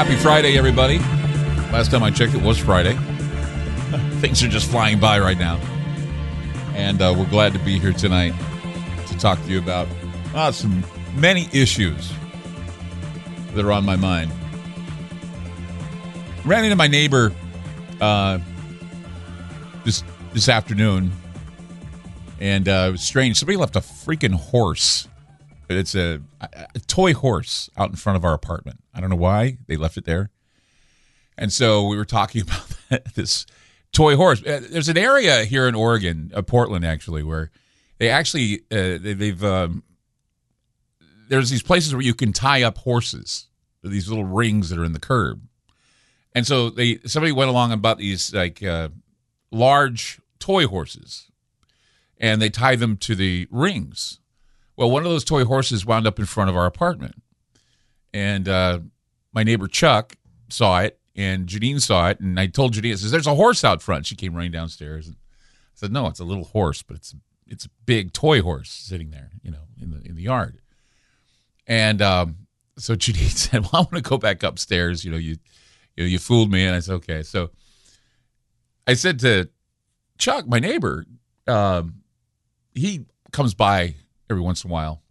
Happy Friday, everybody. Last time I checked, it was Friday. Things are just flying by right now. And uh, we're glad to be here tonight to talk to you about uh, some many issues that are on my mind. Ran into my neighbor uh, this this afternoon, and uh, it was strange. Somebody left a freaking horse. It's a, a toy horse out in front of our apartment. I don't know why they left it there. And so we were talking about this toy horse. Uh, There's an area here in Oregon, uh, Portland actually, where they actually uh, they, they've um, there's these places where you can tie up horses, these little rings that are in the curb. And so they somebody went along and bought these like uh, large toy horses, and they tie them to the rings. Well, one of those toy horses wound up in front of our apartment, and uh, my neighbor Chuck saw it, and Janine saw it, and I told Janine, I says, "There's a horse out front." She came running downstairs, and I said, "No, it's a little horse, but it's it's a big toy horse sitting there, you know, in the in the yard." And um, so Janine said, "Well, I want to go back upstairs. You know, you you know, you fooled me." And I said, "Okay." So I said to Chuck, my neighbor, um, he comes by every once in a while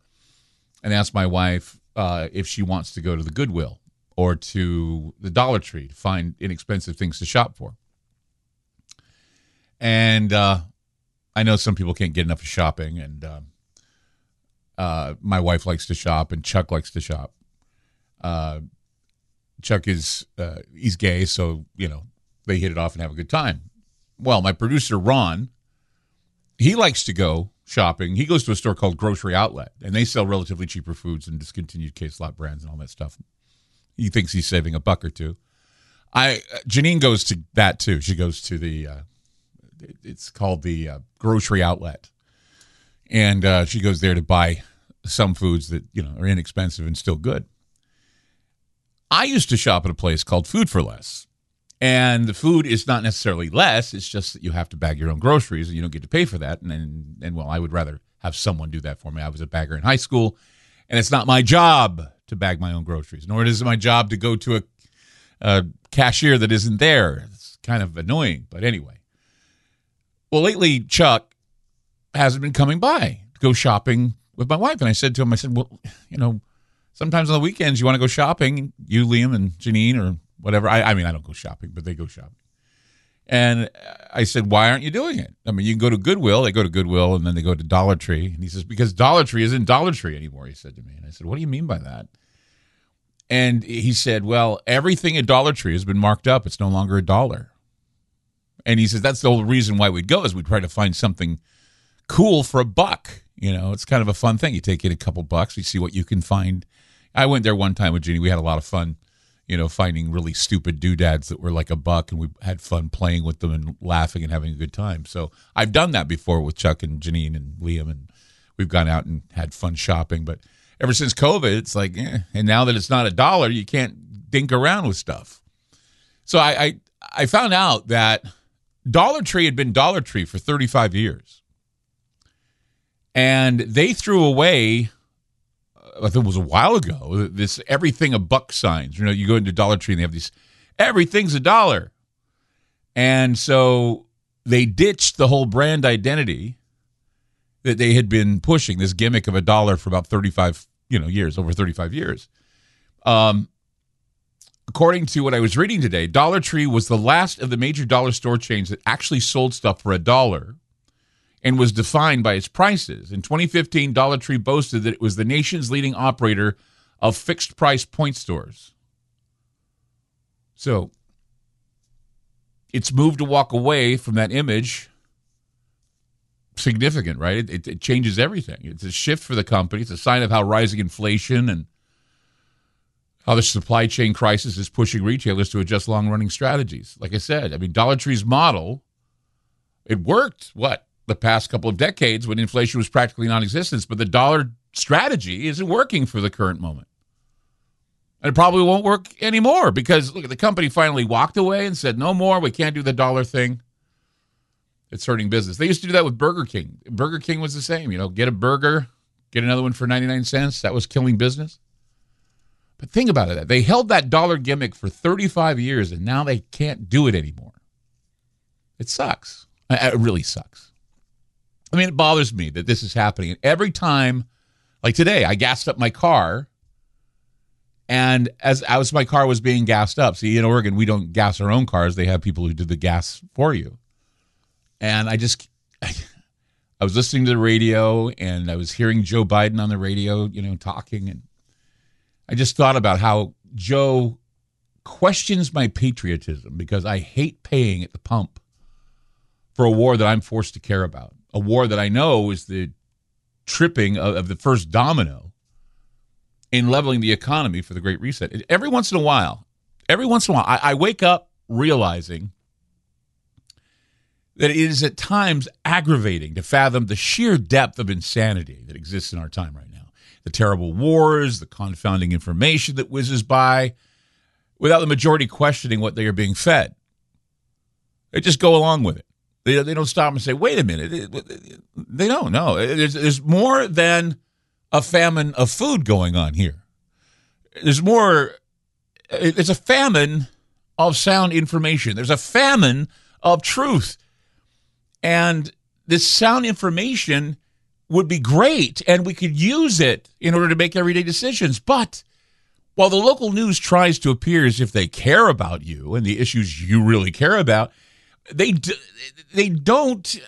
and ask my wife uh, if she wants to go to the Goodwill or to the Dollar Tree to find inexpensive things to shop for. And uh, I know some people can't get enough of shopping, and um, uh, my wife likes to shop, and Chuck likes to shop. Uh, Chuck is uh, he's gay, so you know they hit it off and have a good time. Well, my producer Ron, he likes to go shopping. He goes to a store called Grocery Outlet, and they sell relatively cheaper foods and discontinued case lot brands and all that stuff. He thinks he's saving a buck or two. I Janine goes to that too. She goes to the uh, it's called the uh, Grocery Outlet, and uh, she goes there to buy some foods that you know are inexpensive and still good. I used to shop at a place called Food for Less. And the food is not necessarily less, it's just that you have to bag your own groceries and you don't get to pay for that. And, and, and well, I would rather have someone do that for me. I was a bagger in high school, and it's not my job to bag my own groceries, nor is it my job to go to a, a cashier that isn't there. It's kind of annoying, but anyway. Well, lately, Chuck hasn't been coming by to go shopping with my wife. And I said to him, I said, well, you know, sometimes on the weekends you want to go shopping, you, Liam, and Janine, or whatever. I, I mean, I don't go shopping, but they go shopping. And I said, why aren't you doing it? I mean, you can go to Goodwill. They go to Goodwill and then they go to Dollar Tree. And he says, because Dollar Tree isn't Dollar Tree anymore, he said to me. And I said, what do you mean by that? And he said, well, everything at Dollar Tree has been marked up. It's no longer a dollar. And he says, that's the whole reason why we'd go is we'd try to find something cool for a buck. You know, it's kind of a fun thing. You take in a couple bucks, you see what you can find. I went there one time with Jeannie. We had a lot of fun you know, finding really stupid doodads that were like a buck, and we had fun playing with them and laughing and having a good time. So I've done that before with Chuck and Janine and Liam, and we've gone out and had fun shopping. But ever since COVID, it's like, eh. and now that it's not a dollar, you can't dink around with stuff. So I, I, I found out that Dollar Tree had been Dollar Tree for 35 years, and they threw away I think it was a while ago. This everything a buck signs. You know, you go into Dollar Tree and they have these everything's a dollar, and so they ditched the whole brand identity that they had been pushing. This gimmick of a dollar for about thirty five, you know, years over thirty five years. Um, according to what I was reading today, Dollar Tree was the last of the major dollar store chains that actually sold stuff for a dollar and was defined by its prices. In 2015, Dollar Tree boasted that it was the nation's leading operator of fixed price point stores. So it's moved to walk away from that image. Significant, right? It, it, it changes everything. It's a shift for the company. It's a sign of how rising inflation and how the supply chain crisis is pushing retailers to adjust long running strategies. Like I said, I mean, Dollar Tree's model, it worked, what, the past couple of decades when inflation was practically non existent, but the dollar strategy isn't working for the current moment. And it probably won't work anymore because look, the company finally walked away and said, no more, we can't do the dollar thing. It's hurting business. They used to do that with Burger King. Burger King was the same, you know, get a burger, get another one for 99 cents. That was killing business. But think about it. They held that dollar gimmick for 35 years and now they can't do it anymore. It sucks. It really sucks. I mean, it bothers me that this is happening. And every time, like today, I gassed up my car and as as my car was being gassed up, see in Oregon we don't gas our own cars; they have people who do the gas for you. And I just, I, I was listening to the radio, and I was hearing Joe Biden on the radio, you know, talking, and I just thought about how Joe questions my patriotism because I hate paying at the pump for a war that I'm forced to care about, a war that I know is the tripping of, of the first domino in leveling the economy for the Great Reset. Every once in a while, every once in a while, I, I wake up realizing that it is at times aggravating to fathom the sheer depth of insanity that exists in our time right now. The terrible wars, the confounding information that whizzes by without the majority questioning what they are being fed. They just go along with it. They, they don't stop and say, wait a minute. They don't know. There's, there's more than a famine of food going on here. There's more, it's a famine of sound information. There's a famine of truth. And this sound information would be great and we could use it in order to make everyday decisions. But while the local news tries to appear as if they care about you and the issues you really care about, they they don't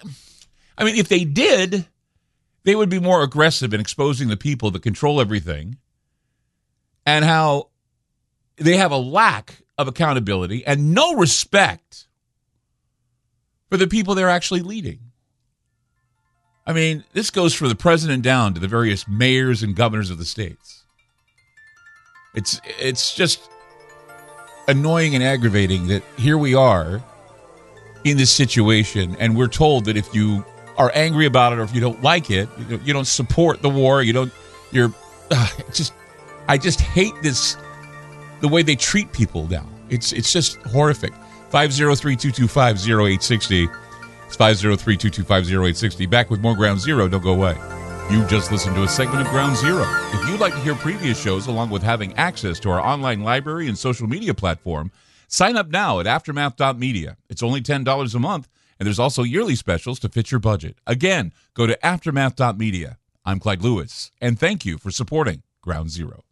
I mean if they did, they would be more aggressive in exposing the people that control everything and how they have a lack of accountability and no respect for the people they're actually leading. I mean, this goes from the president down to the various mayors and governors of the states. It's it's just annoying and aggravating that here we are in this situation and we're told that if you are angry about it or if you don't like it, you don't support the war, you don't, you're uh, just, I just hate this, the way they treat people now. It's, it's just horrific. 503 225 0860. It's 503 225 0860. Back with more Ground Zero. Don't go away. You just listened to a segment of Ground Zero. If you'd like to hear previous shows along with having access to our online library and social media platform, sign up now at aftermath.media. It's only $10 a month and there's also yearly specials to fit your budget. Again, go to aftermath.media. I'm Clyde Lewis, and thank you for supporting Ground Zero.